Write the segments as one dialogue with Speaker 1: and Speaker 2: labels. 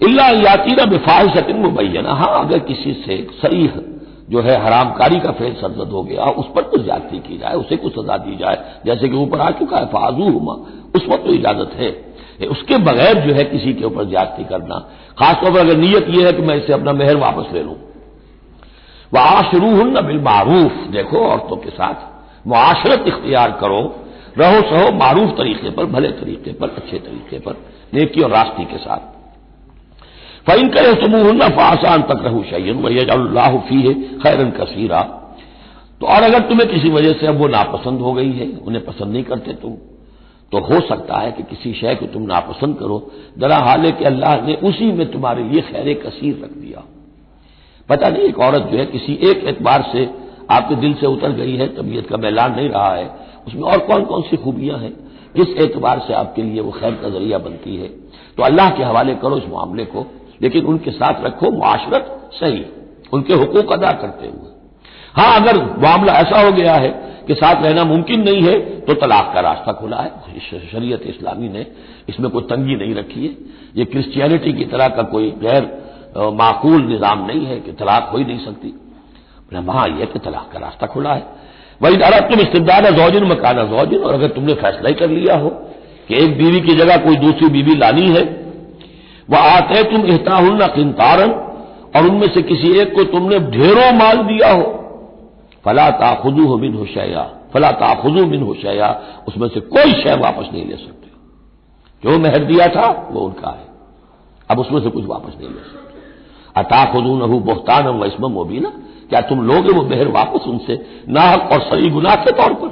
Speaker 1: इल्ला यातीरा बेफाहिशतिन मुबैना हाँ अगर किसी से सही जो है हरामकारी का फेल सरजद हो गया, उस पर तो ज्यादती की जाए, उसे कुछ सजा दी जाए, जैसे कि ऊपर आ चुका है फाजू हुमा उस पर तो इजाज़त है। उसके बगैर जो है किसी के ऊपर ज्यादती करना, खासतौर पर अगर नीयत यह है कि मैं इसे अपना मेहर वापस ले लूँ। वह आशरू न बिल मारूफ देखो औरतों के साथ, मुआशरत इख्तियार करो, रहो सहो मारूफ तरीके पर, भले तरीके पर, अच्छे तरीके पर, नेकी और रास्ती के साथ। फ़ैन करे समूह न फासान तक रहू शैन है खैरन कसीरा तो और अगर तुम्हें किसी वजह से अब वो नापसंद हो गई है उन्हें पसंद नहीं करते तुम तो हो सकता है कि किसी शय को तुम नापसंद करो जरा हाल कि अल्लाह ने उसी में तुम्हारे लिए खैर कसीर रख दिया पता नहीं एक औरत जो है किसी एक एतबार से आपके दिल से उतर गई है तबीयत का मैलान नहीं रहा है उसमें और कौन कौन सी खूबियाँ हैं किस एतबार से आपके लिए वो खैर का ज़रिया बनती है तो अल्लाह के हवाले करो इस मामले को लेकिन उनके साथ रखो मुआशरत सही, उनके हुकूक अदा करते हुए। हाँ, अगर मामला ऐसा हो गया है कि साथ रहना मुमकिन नहीं है तो तलाक का रास्ता खुला है। शरीयत इस्लामी ने इसमें कोई तंगी नहीं रखी है। ये क्रिश्चियनिटी की तरह का कोई गैर माकूल निज़ाम नहीं है कि तलाक हो ही नहीं सकती। वहाँ यह कि तलाक का रास्ता खुला है। वही अरब तुम इस्तेदार जौजिन, मकाना जौजिन, और अगर तुमने फैसला ही कर लिया हो कि एक बीवी की जगह कोई दूसरी बीवी लानी है वह आते तुम एहताहुल्ला किंतारन और उनमें से किसी एक को तुमने ढेरों माल दिया हो। फला ताखुदू हो बिन होशया फला ताखुदू बिन होशया उसमें से कोई शय वापस नहीं ले सकते। जो मेहर दिया था, वो उनका है। अब उसमें से कुछ वापस नहीं ले सकते। अता खुदू नहू बोहतान व इसम मोबीना। क्या तुम लोगे वो मेहर वापस उनसे नाहक और सही गुनाह के तौर पर?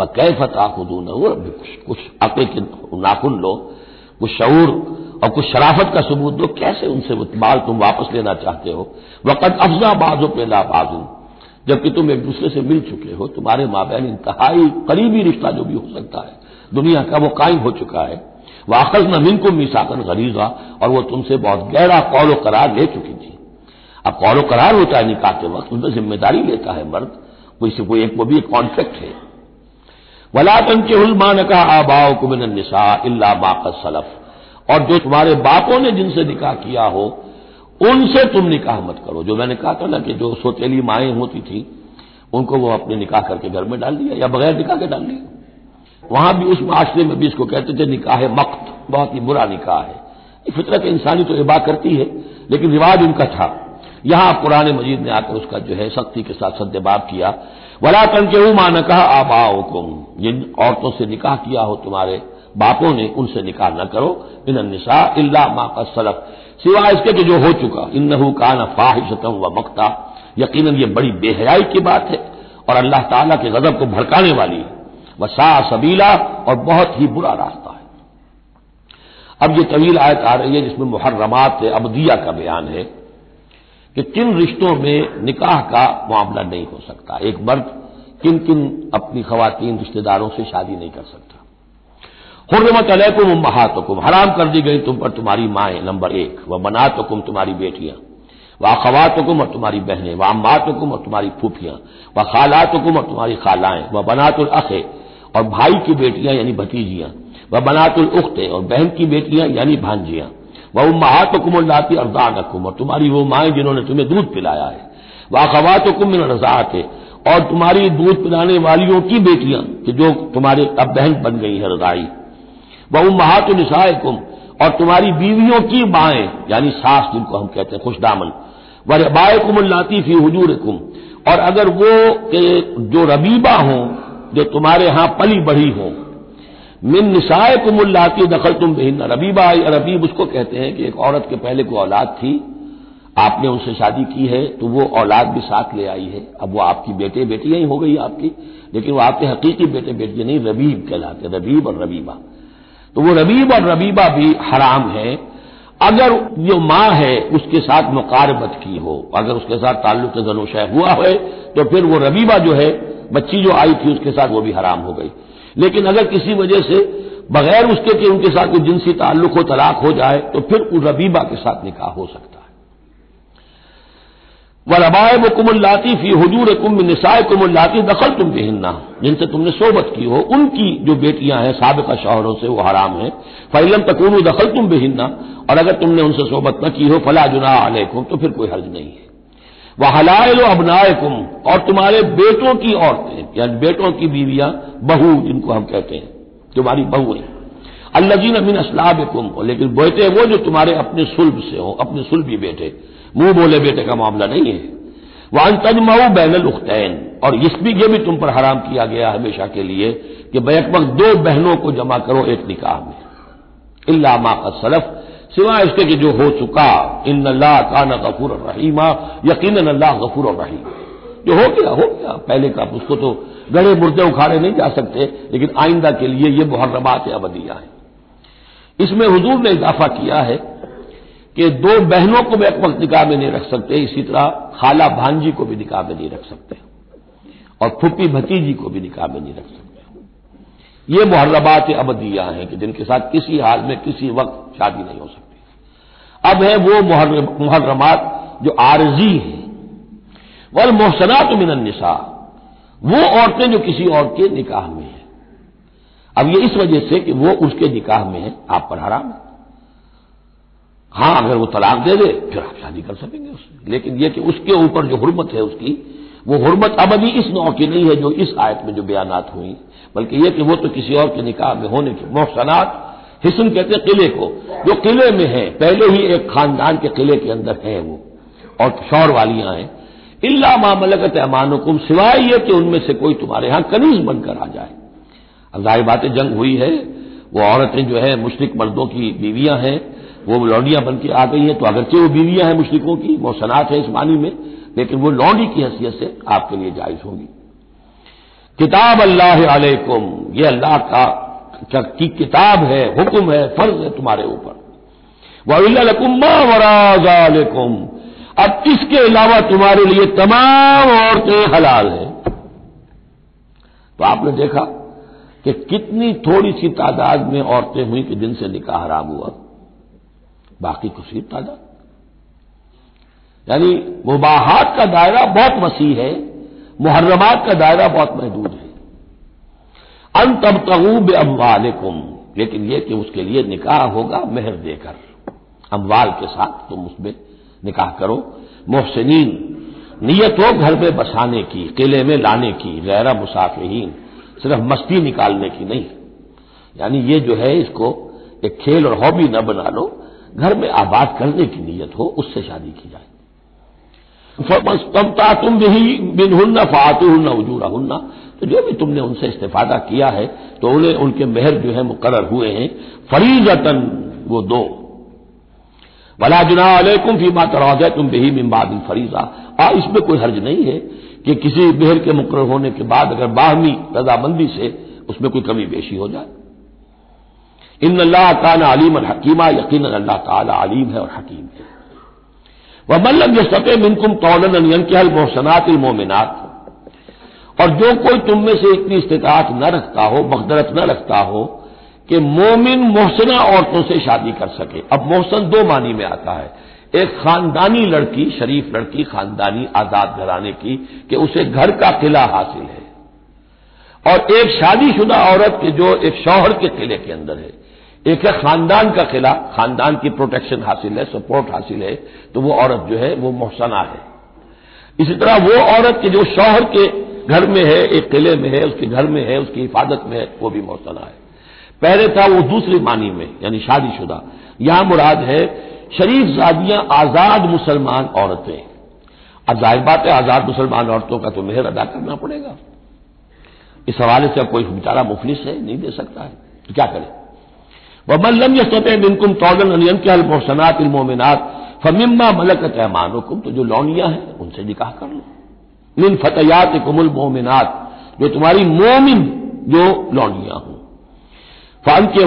Speaker 1: वह कै फता खुदू न कुछ कुछ अकल के नाखुन लो। कुछ शूर और कुछ शराफत का सबूत दो, कैसे उनसे माल तुम वापस लेना चाहते हो? वक़्त अफजा बाजो पेला बाजू। जबकि तुम एक दूसरे से मिल चुके हो, तुम्हारे माबैन इंतहाई करीबी रिश्ता जो भी हो सकता है, दुनिया का वो कायम हो चुका है। वाखज नमीन को मीसाकन गरीजा, और वो तुमसे बहुत गहरा कौल करार ले चुकी थी। अब कौल करार होता है निकाह के वक्त उसमें ज़िम्मेदारी लेता है मर्द। कोई से कोई एक, वो भी एक कॉन्ट्रैक्ट है। वला तन के उलमान का आबाओ कुमिन निशा इल्ला सलफ। और जो तुम्हारे बापों ने जिनसे निकाह किया हो, उनसे तुम निकाह मत करो। जो मैंने कहा था ना कि जो सोतेली माए होती थी, उनको वो अपने निकाह करके घर में डाल दिया, या बगैर निकाह के डाल दिया। वहाँ भी उस माशरे में भी इसको कहते थे, निकाह मख्त बहुत ही बुरा निकाह है। फितरत इंसानी तो इबा करती है, लेकिन रिवाज उनका था। यहाँ पुराने मजीद ने आकर उसका जो है सख्ती के साथ सद्यबाब किया। वला तन के मान कहा आप आओ जिन औरतों से निकाह किया हो तुम्हारे बापों ने उनसे निकाह न करो। इन निशा इल्ला मा का सलफ सिवा इसके कि जो हो चुका इन नहू का न फाहिशतम व मकता। यकीन ये बड़ी बेहयाई की बात है और अल्लाह ताला के गजब को भड़काने वाली है। वह सा सबीला और बहुत ही बुरा रास्ता है। अब ये तवील आयत आ रही है जिसमें मुहर्रमात अबदिया का बयान है कि किन रिश्तों में निकाह का मामला नहीं हो सकता। एक मर्द किन किन अपनी खातन रिश्तेदारों से शादी नहीं कर सकता। हुर्रमत अलैकुम उम्महातुकुम। हराम कर दी गई तुम पर तुम्हारी माएँ नंबर एक। व बनातुकुम तुम्हारी बेटियाँ। व अखवातुकुम और तुम्हारी बहनें। व अम्मातुकुम और तुम्हारी फूफियाँ। व खालातुकुम और तुम्हारी खालाएँ। व बनातुल अखे और भाई की बेटियाँ यानी भतीजियाँ। व बनातुल उख्ते और बहन की बेटियाँ यानी भांजियाँ। व उम्महातुकुम लाती अर्दानकुम और तुम्हारी वो माएँ जिन्होंने तुम्हें दूध पिलाया है। व अखवातुकुम मिन रजात और तुम्हारी दूध पिलाने वालियों की बेटियाँ जो तुम्हारे अब बहन बन गई है रजाई। वह उम्महात निसाकुम और तुम्हारी बीवियों की बाएँ यानी सास जिनको हम कहते हैं, खुशदामन। वर बाय कुमल्लाती फ़ी हजूर कुम और अगर वो के जो रबीबा हों, जो तुम्हारे यहाँ पली बढ़ी हों, मिन निसाय कुमल्लाती दखल तुम बेहना रबीबा, रबीब उसको कहते हैं कि एक औरत के पहले कोई औलाद थी, आपने उनसे शादी की है तो वो औलाद भी साथ ले आई है। अब वो आपकी बेटे, बेटियाँ ही हो गई आपकी, लेकिन वो आपके हकीकी बेटे, बेटियाँ नहीं, रबीब कहलाते रबीब और रबीबा। तो वो रबीब और रबीबा भी हराम है। अगर जो माँ है, उसके साथ मुकारबत की हो, अगर उसके साथ ताल्लुक जनोशय हुआ है तो फिर वो रबीबा जो है, बच्ची जो आई थी, उसके साथ वो भी हराम हो गई। लेकिन अगर किसी वजह से बगैर उसके कि उनके साथ कोई जिनसी ताल्लुक हो, तलाक हो जाए तो फिर रबीबा के साथ निकाह हो सकता। व रबाए व कुमल्लाती फ़ी हजूर कुम निसाय कुमल्लाती दखल तुम बेहन्ना। जिनसे तुमने सोबत की हो, उनकी जो बेटियाँ हैं, सबका शोहरों से वो हराम है। फैलम तकून दखल तुम बेहन्ना। और अगर तुमने उनसे सोबत न की हो, फला जुना अलैकुम तो फिर कोई हर्ज नहीं है। वह हलायल अबनाए कुम और तुम्हारे बेटों की औरतें, यानी बेटों की बीवियाँ, बहू, जिनको हम कहते हैं, तुम्हारी बहू है। अल्लाजीन अमीन असलाब कुम लेकिन बेटे वो जो तुम्हारे अपने सुल्ब से हो, अपने सुल्भी बेटे। मुँह बोले बेटे का मामला नहीं है। वहाँ तजमाऊ बैनल उख्तैन। और इसमें यह भी तुम पर हराम किया गया हमेशा के लिए कि बैकबक दो बहनों को जमा करो एक निकाह में। इल्ला मा का सलफ। सिवाय इसके कि जो हो चुका इन अल्लाह काना गफूर रहीमा यकीन अल्लाह गफूर रहीम। जो हो गया हो गया। पहले का उसको तो गड़े मुर्दे उखाड़े नहीं जा सकते, लेकिन आइंदा के लिए ये मुहर्रमात अबदिया है। इसमें हजूर ने इजाफा किया है कि दो बहनों को भी एक वक्त निकाह में नहीं रख सकते, इसी तरह खाला भांजी को भी निकाह में नहीं रख सकते और फुप्पी भतीजी को भी निकाह में नहीं रख सकते। ये मुहर्रबात अबदिया हैं कि जिनके साथ किसी हाल में किसी वक्त शादी नहीं हो सकती। अब है वो मुहर्रमात जो आरजी हैं। वल मोहसनात मिनसा वो औरतें जो किसी और के निकाह में हैं। अब ये इस वजह से कि वो उसके निकाह में है, आप पर हराम है। हाँ, अगर वो तलाक दे दे, फिर आप शादी कर सकेंगे उससे। लेकिन यह कि उसके ऊपर जो हुरमत है उसकी, वो हुरमत अब अभी इस नौ की नहीं है जो इस आयत में जो बयानात हुई। बल्कि यह कि वो तो किसी और के निकाह में होने की मोहसनात, हिसन कहते हैं किले को। जो किले में है, पहले ही एक खानदान के किले के अंदर है वो, और शौर वालियाँ हैं। इल्ला मामलकत अमानुकुम सिवाय ये कि उनमें से कोई तुम्हारे यहाँ कनीज बनकर आ जाए। अब ज़ाहिर बातें जंग हुई है, वो औरतें जो है, मुश्रिक मर्दों की बीवियाँ हैं वो लौंडियाँ बन के आ गई हैं तो अगरचे वो बीवियाँ हैं मुश्रिकों की, वो सनात है इस मानी में, लेकिन वो लौंडी की हैसियत से आपके लिए जायज़ होगी। किताब अल्लाह अलैकुम, ये अल्लाह का की किताब है, हुक्म है, फ़र्ज़ है तुम्हारे ऊपर। वराजालकुम अब इसके अलावा तुम्हारे लिए तमाम औरतें हलाल हैं। तो आपने देखा कि कितनी थोड़ी सी तादाद में औरतें हुई कि जिनसे निकाह हराम हुआ। बाकी कुसीर तादाद यानी मुबाहत का दायरा बहुत वसी है, मुहर्रमात का दायरा बहुत महदूद है। अन तब तगूब अम्वालकुम लेकिन यह कि उसके लिए निकाह होगा मेहर देकर। अमवाल के साथ तुम उसमें निकाह करो। मोहसिन नीयत हो घर में बसाने की, किले में लाने की, गैरा मुसाफिहीन सिर्फ़ मस्ती निकालने की नहीं। यानी ये जो है, इसको एक खेल और हॉबी न बना लो। घर में आबाद करने की नीयत हो, उससे शादी की जाए। तमता तुम भी बिन हन्ना फातु हन्ना उजूरा हन्ना तो जो भी तुमने उनसे इस्तेफादा किया है तो उन्हें, उनके मेहर जो है मुकर हुए हैं। फरीजतन, वो दो। वला जुना अलैकुम फ़ी मा तराज तुम बेही मिम्बाद फरीजा। आ, इसमें कोई हर्ज नहीं है कि किसी मेहर के मुकर होने के बाद अगर बाहमी रजामंदी से उसमें कोई कमी बेशी हो जाए। इन अल्लाह कान अलीम हकीमा यकीन अल्लाह ताला अलीम है और हकीम है वह मल्लम ये सपे मिनकुम तौलन के हल मोहसनात मोमिनात और जो कोई तुम में से इतनी इस्तात न रखता हो मकदरत न रखता हो कि मोमिन मोहसना औरतों से शादी कर सके अब मोहसन दो मानी में आता है एक खानदानी लड़की शरीफ लड़की खानदानी आज़ाद घराने की कि उसे घर का किला हासिल है और एक शादीशुदा औरत के जो एक शौहर के किले के अंदर है एक है खानदान का किला खानदान की प्रोटेक्शन हासिल है सपोर्ट हासिल है तो वो औरत जो है, वो मोहसना है। इसी तरह वो औरत के जो शौहर के घर में है, एक किले में है, उसके घर में है, उसकी हिफाजत में है, वो भी मोहसना है। पहले था वो दूसरी मानी में, यानी शादीशुदा। यहाँ मुराद है, शरीफ जादियाँ आज़ाद मुसलमान औरतें। अब ज़ाहिर बात है, आज़ाद मुसलमान औरतों का तो मेहर अदा करना पड़ेगा। इस हवाले से अब कोई बेचारा मुफलिस है, नहीं दे सकता है। तो क्या करें? वह मल्लम यस्तते बिनकुम तौलन अलियन के अलमोसनात इलमोमिनात फमिम्मा मलकत ऐमानुकुम तो जो लौनियाँ हैं उनसे निकाह कर लो मिन फतयात कुमुल मोमिनात जो तुम्हारी मोमिन जो लौनियाँ हों फान के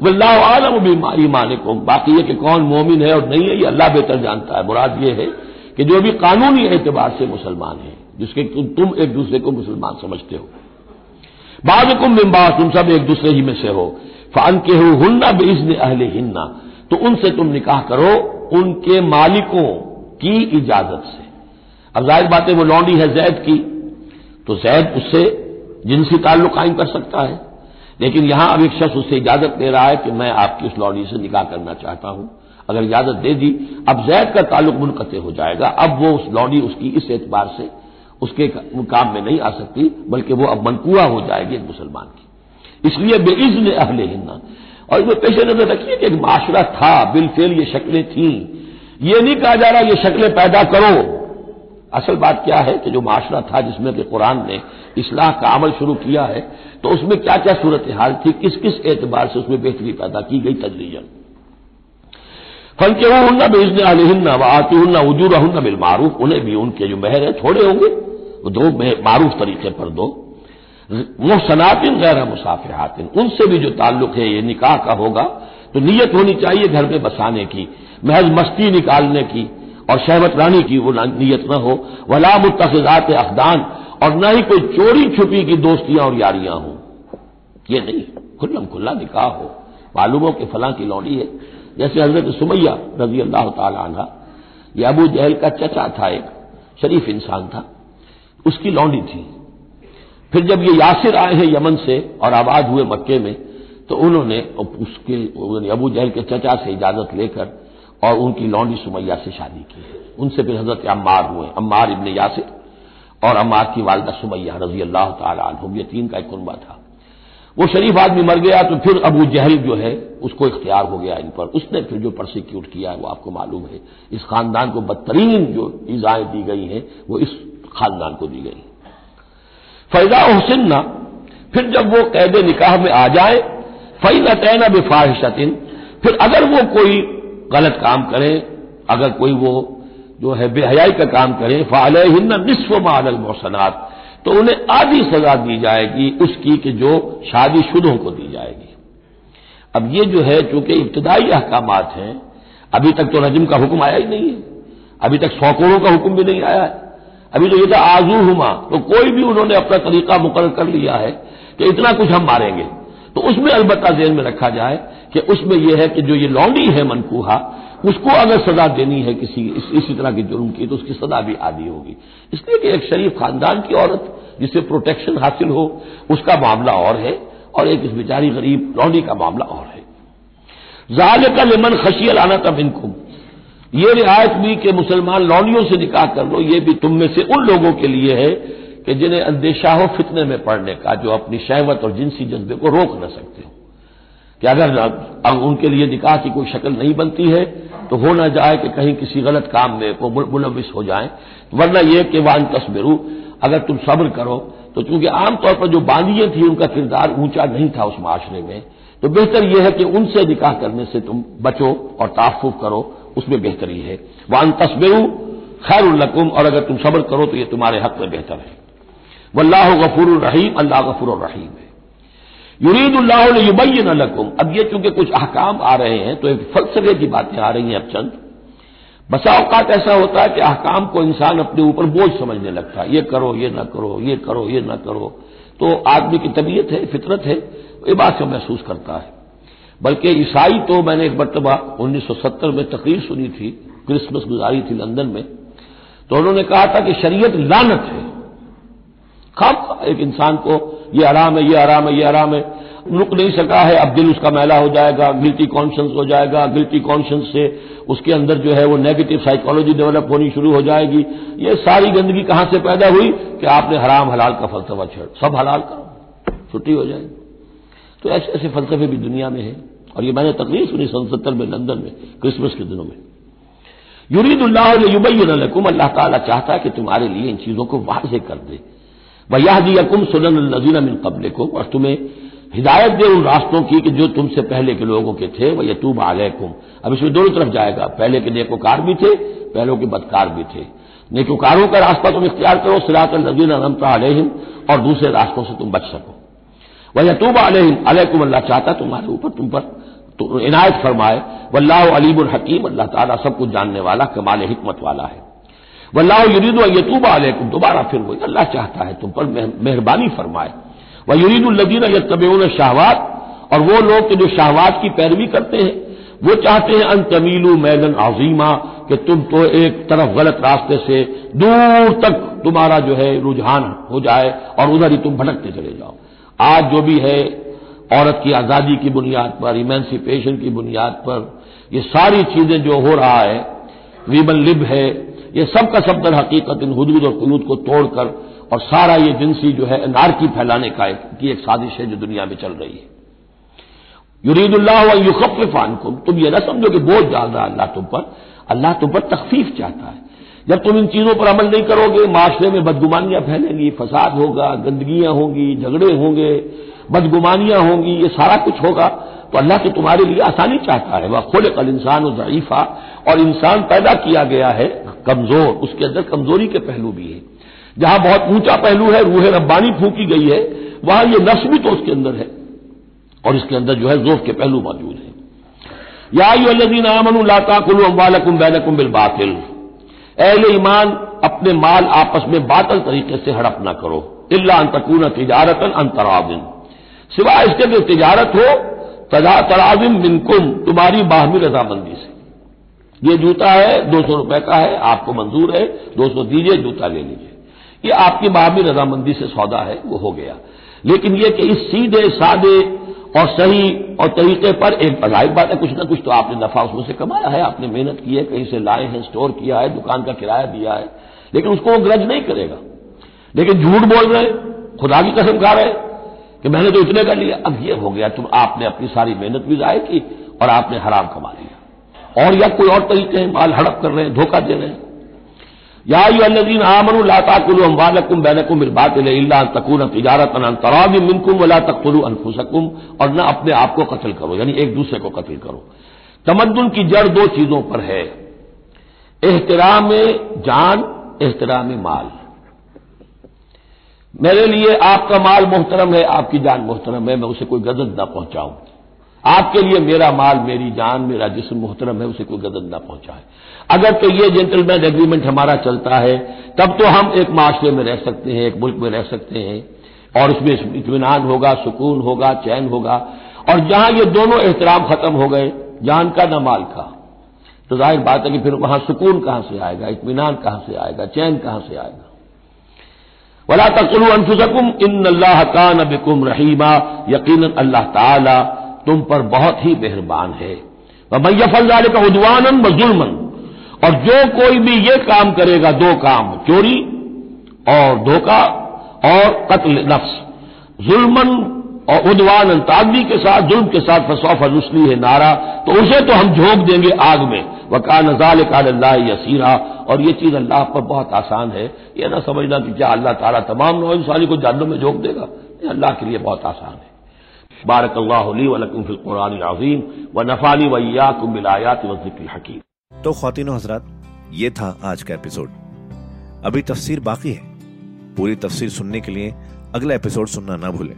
Speaker 1: आलम ईमान को बाकी ये कि कौन मोमिन है और नहीं है ये अल्लाह बेहतर जानता है मुराद ये है कि जो भी कानूनी एतबार से मुसलमान है जिसके तुम एक दूसरे को मुसलमान समझते हो बाद कुम बिम्बा तुम सब एक दूसरे ही में से हो फान के हो हन्ना बेजन अहले हिन्ना तो उनसे तुम निकाह करो, उनके मालिकों की इजाज़त से। अब ज़ाहिर बात है, वो लौंडी है जैद की। तो जैद उससे जिनसी ताल्लुक कायम कर सकता है। लेकिन यहाँ अब एक शख्स उससे इजाज़त दे रहा है कि मैं आपकी उस लौंडी से निकाह करना चाहता हूँ। अगर इजाज़त दे दी, अब जैद का ताल्लुक मुनक़ हो जाएगा। अब वो उस लौंडी उसकी इस एतबार से उसके काम में नहीं आ सकती, बल्कि वो अब मनकुआ हो जाएगी एक मुसलमान की। इसलिए बेइज्न अहले हिन्ना। और इसमें पेश नज़र रखिए कि एक माशरा था, बिलफेल ये शक्लें थी। ये नहीं कहा जा रहा ये शक्लें पैदा करो। असल बात क्या है कि जो माशरा था जिसमें कि कुरान ने इसलाह का अमल शुरू किया है तो उसमें क्या क्या सूरत हाल थी किस किस एतबार से उसमें बेहतरी पैदा की गई तदरीजन। फल के वो हन्ना बेजने अलहन्ना व हन्ना उजूर हन्ना बिल मारूफ। उन्हें भी उनके जो महर है, थोड़े होंगे। वो दो मारूफ तरीके पर दो। मुहसनातिन गैर मुसाफिहातिन। उनसे भी जो ताल्लुक है, ये निकाह का होगा तो नीयत होनी चाहिए घर में बसाने की, महज मस्ती निकालने की, और शहवत रानी की वो नीयत न हो। वला मुतखजात अखदान, और न ही कोई चोरी छुपी की दोस्तियाँ और यारियाँ हों। ये नहीं, खुल्लम खुल्ला निकाह हो। मालूम हो कि फलां की लौड़ी है। जैसे हज़रत सुमैया रज़ी अल्लाह तला ये अबू जहल का चचा था एक, शरीफ इंसान था। उसकी लौंडी थी। फिर जब ये यासिर आए हैं यमन से और आबाद हुए मक्के में तो उन्होंने उसके अबू जहल के चचा से इजाज़त लेकर और उनकी लौंडी सुमैया से शादी की। उनसे फिर हज़रत अम्मार हुए। अम्मार इबन यासिर और अम्मार की वालदा सुमैया रज़ी अल्लाह तुम ये तीन का एक कुनबा था। वो शरीफ आदमी मर गया तो फिर अबू जहल जो है, उसको इख्तियार हो गया इन पर। उसने फिर जो प्रोसिक्यूट किया है, वो आपको मालूम है। इस खानदान को बदतरीन जो ईजाएँ दी गई हैं, वो इस खानदान को दी गई फैजा हुसन्ना फिर जब वो कैद निकाह में आ जाए फई नतैना बेफाहिशतिन फिर अगर वो कोई गलत काम करें, अगर कोई वो जो है बेहयाई का काम करें फ़ाल हिन्ना निस्फ माल मोहसनात। तो उन्हें आधी सजा दी जाएगी उसकी कि जो शादीशुदों को दी जाएगी। अब ये जो है, चूँकि इब्तदाई अहकाम हैं, अभी तक तो रजम का हुक्म आया ही नहीं है। अभी तक सौ सौकड़ों का हुक्म भी नहीं आया है। अभी तो ये था आजू हुमा। तो कोई भी उन्होंने अपना तरीका मुकर कर लिया है कि इतना कुछ हम मारेंगे। तो उसमें अलबत्ता जेल में रखा जाए कि उसमें यह है कि जो ये लौंडी है मनकूहा उसको अगर सजा देनी है किसी इस, इसी तरह के जुर्म की तो उसकी सजा भी आदि होगी। इसलिए कि एक शरीफ खानदान की औरत जिसे प्रोटेक्शन हासिल हो उसका मामला और है और एक इस बेचारी गरीब लौंडी का मामला और है। जाल का लेमन खशियल आना तब इनको ये रियायत भी कि मुसलमान लौंडियों से निकाह कर लो, ये भी तुम में से उन लोगों के लिए है कि जिन्हें अंदेशा हो फितने में पड़ने का, जो अपनी शहवत और जिनसी जज्बे को रोक न सकते हो। कि अगर उनके लिए निकाह की कोई शक्ल नहीं बनती है तो हो ना जाए कि कहीं किसी गलत काम में वो मुलविस हो जाए। वरना यह कि वान तस्बिरू, अगर तुम सब्र करो तो चूँकि आमतौर पर जो बांदियाँ थी, उनका किरदार ऊँचा नहीं था उस माशरे में तो बेहतर यह है कि उनसे निकाह करने से तुम बचो और ताफुफ करो। उसमें बेहतरी है। वान तस्बिरू खैर उल्लकुम और अगर तुम सब्र करो तो यह तुम्हारे हक में बेहतर है। वल्लाह गफूर रहीम, अल्लाह गफूर रहीम है। युरीदुल्लाबैन लकुम। अब ये चूँकि कुछ अहकाम आ रहे हैं तो एक फलसफे की बातें आ रही हैं अब चंद। बसा अवकात ऐसा होता है कि अहकाम को इंसान अपने ऊपर बोझ समझने लगता है। ये करो, ये ना करो, ये करो, ये ना करो। तो आदमी की तबीयत है, फितरत है, ये बात से महसूस करता है। बल्कि ईसाई तो मैंने एक मरतबा उन्नीस सौ सत्तर में तकरीर सुनी थी, क्रिसमस गुजारी थी लंदन में। तो उन्होंने कहा था कि शरीयत लानत है। खाम एक इंसान को, ये आराम है, ये आराम है, ये आराम है। रुक नहीं सका है, अब दिल उसका मैला हो जाएगा गिल्टी कॉन्शियंस हो जाएगा गिल्टी कॉन्शियंस से उसके अंदर जो है वो नेगेटिव साइकोलॉजी डेवलप होनी शुरू हो जाएगी। ये सारी गंदगी कहाँ से पैदा हुई? कि आपने हराम हलाल का फलसफा छेड़, सब हलाल करो, छुट्टी हो जाएगी। तो ऐसे ऐसे फलसफे भी दुनिया में है। और ये मैंने तकलीफ़ सुनी सन सत्तर में, लंदन में, क्रिसमस के दिनों में। युरीदुल्लाकुम अल्लाह ताला चाहता है कि तुम्हारे लिए इन चीज़ों को वाजे कर दे। वह यह दियाकुम सुनन नजीन मिन कबल को और तुम्हें हिदायत दे उन रास्तों की कि जो तुमसे पहले के लोगों के थे, वह यतूब आलकुम अब इसमें दोनों तरफ़ जाएगा, पहले के नेकोकार भी थे, पहले के बदकार भी थे। नेकोकारों का रास्ता तुम इख्तियार करो सिरात नजीन अनमता अलहिम, और दूसरे रास्तों से तुम बच सको। वह यतूब अलहिम, अलैकुम अल्लाह, चाहता तुम्हारे ऊपर, तुम पर तो इनायत फरमाए। वल्लाह अलीबुल हकीम, अल्लाह ताला सब कुछ जानने वाला, कमाल हिकमत वाला है। वल्लाह युरीद यतूब अलैकुम, दोबारा फिर वही, अल्लाह चाहता है तुम पर मेहरबानी फरमाए। वह युरीदुल्लदीन यतबेन शाहवात, और वो लोग जो शाहवात की पैरवी करते हैं, वो चाहते हैं अन तमीलू मैलन आजीमा कि तुम तो एक तरफ़ गलत रास्ते से दूर तक तुम्हारा जो है रुझान हो जाए, और उधर ही तुम भटकते चले जाओ। आज जो भी है औरत की आज़ादी की बुनियाद पर इमेंसिपेशन की बुनियाद पर ये सारी चीज़ें जो हो रहा है वीमन लिब है ये सब का सब दर हकीकत इन हदूद और कलूद को तोड़कर और सारा ये जिनसी जो है नारकी फैलाने का एक, की एक साजिश है जो दुनिया में चल रही है। युरीदुल्लाह को तुम ये ना समझो कि बोझ डाल रहा अल्लाह तुम पर। अल्लाह तुम पर तकफीफ चाहता है। जब तुम इन चीज़ों पर अमल नहीं करोगे, माशरे में बदगुमानियाँ फैलेंगी, फसाद होगा, गंदगियाँ होंगी, झगड़े होंगे, बदगुमानियाँ होंगी, ये सारा कुछ होगा। तो अल्लाह तो तुम्हारे लिए आसानी चाहता है। वह खोले कल इंसान और ज़रीफा और इंसान पैदा किया गया है कमज़ोर, उसके अंदर कमज़ोरी के पहलू भी है। जहाँ बहुत ऊँचा पहलू है, रूह रब्बानी फूकी गई है, वहाँ ये नश भी तो उसके अंदर है, और इसके अंदर जो है जोफ के पहलू मौजूद है। या यूदीन लाता कुलू अम्बालकुम बैनकुम बिल बातिल। अहले ईमान अपने माल आपस में बातल तरीके से हड़प न करो। इल्ला अंतकून तिजारतन अंतराविन सिवाय इसके कि तिजारत हो, तजा तराजिम मिनकुम, तुम्हारी बाहमी रजामंदी से। ये जूता है, दो सौ रुपए का है, आपको मंजूर है, दो सौ दीजिए, जूता ले लीजिए। ये आपकी बाहमी रजामंदी से सौदा है, वो हो गया। लेकिन ये कि इस सीधे, सादे और सही और तरीके पर एक ज़ाहिर बात है, कुछ ना कुछ तो आपने नफा उसमें से कमाया है, आपने मेहनत की है, कहीं से लाए हैं, स्टोर किया है, दुकान का किराया दिया है, लेकिन उसको वो ग्रज नहीं करेगा। लेकिन झूठ बोल रहे खुदा की कसम खा रहे कि मैंने तो इतने कर लिया अब ये हो गया, तुम, आपने अपनी सारी मेहनत भी जाए की और आपने हराम कमा लिया। और या कोई और तरीके हैं, माल हड़प कर रहे हैं, धोखा दे रहे हैं। यूदीन आमनु लाताकुल अम्बालकुम बैनकुम तकून तिजारत तराबी मिनकुम वला तकतलू अनफुसकुम और न अपने आप को कत्ल करो, यानी एक दूसरे को कत्ल करो। तमद्दुन की जड़ दो चीज़ों पर है। एहतराम जान, एहतराम माल। मेरे लिए आपका माल मोहतरम है, आपकी जान मोहतरम है, मैं उसे कोई गजद ना पहुंचाऊं। आपके लिए मेरा माल, मेरी जान, मेरा जिसम मोहतरम है, उसे कोई गजद ना पहुँचाए। अगर तो ये जेंटलमैन एग्रीमेंट हमारा चलता है, तब तो हम एक माशरे में रह सकते हैं, एक मुल्क में रह सकते हैं। और उसमें इतमान होगा, सुकून होगा, चैन होगा। और जहाँ ये दोनों एहतराम खत्म हो गए, जान का न माल का। तो ज़ाहिर बात है कि फिर वहाँ सुकून कहाँ से आएगा इतमान कहाँ से आएगा, चैन कहाँ से आएगा? वला तकुलू अनफुसकुम इन अल्लाह का नबिकुम रहीमा यकीन अल्लाह ताला तुम पर बहुत ही मेहरबान है। मैफल का उदवानन व जुलमन। और जो कोई भी ये काम करेगा, दो काम, चोरी और धोखा और कत्ल नफ्स। जुलमन और उदवान तादवी के साथ, जुल्म के साथ, फसौफ रुसली है नारा तो उसे तो हम झोंक देंगे आग में। वका नजाल का यसीरा। और ये चीज़ अल्लाह पर बहुत आसान है। ये ना समझना कि क्या अल्लाह ताला तमाम नौ इंसानी को जानों में झोंक देगा। अल्लाह के लिए बहुत आसान है। बारक अल्लाह वलकुम व नफानी वैयाकुम बिलायात वजिक्र हकीम।
Speaker 2: तो खातिन हजरात, ये था आज का एपिसोड। अभी तफसीर बाकी है। पूरी तफसीर सुनने के लिए अगला एपिसोड सुनना ना भूलें।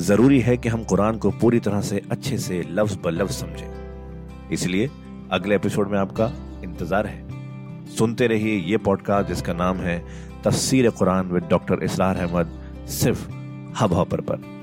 Speaker 2: ज़रूरी है कि हम कुरान को पूरी तरह से अच्छे से लफ्ज ब लफ्ज समझें। इसलिए अगले एपिसोड में आपका इंतज़ार है। सुनते रहिए ये पॉडकास्ट जिसका नाम है तफसीर कुरान विद डॉक्टर इसरार अहमद, सिर्फ़ हब हॉपर पर।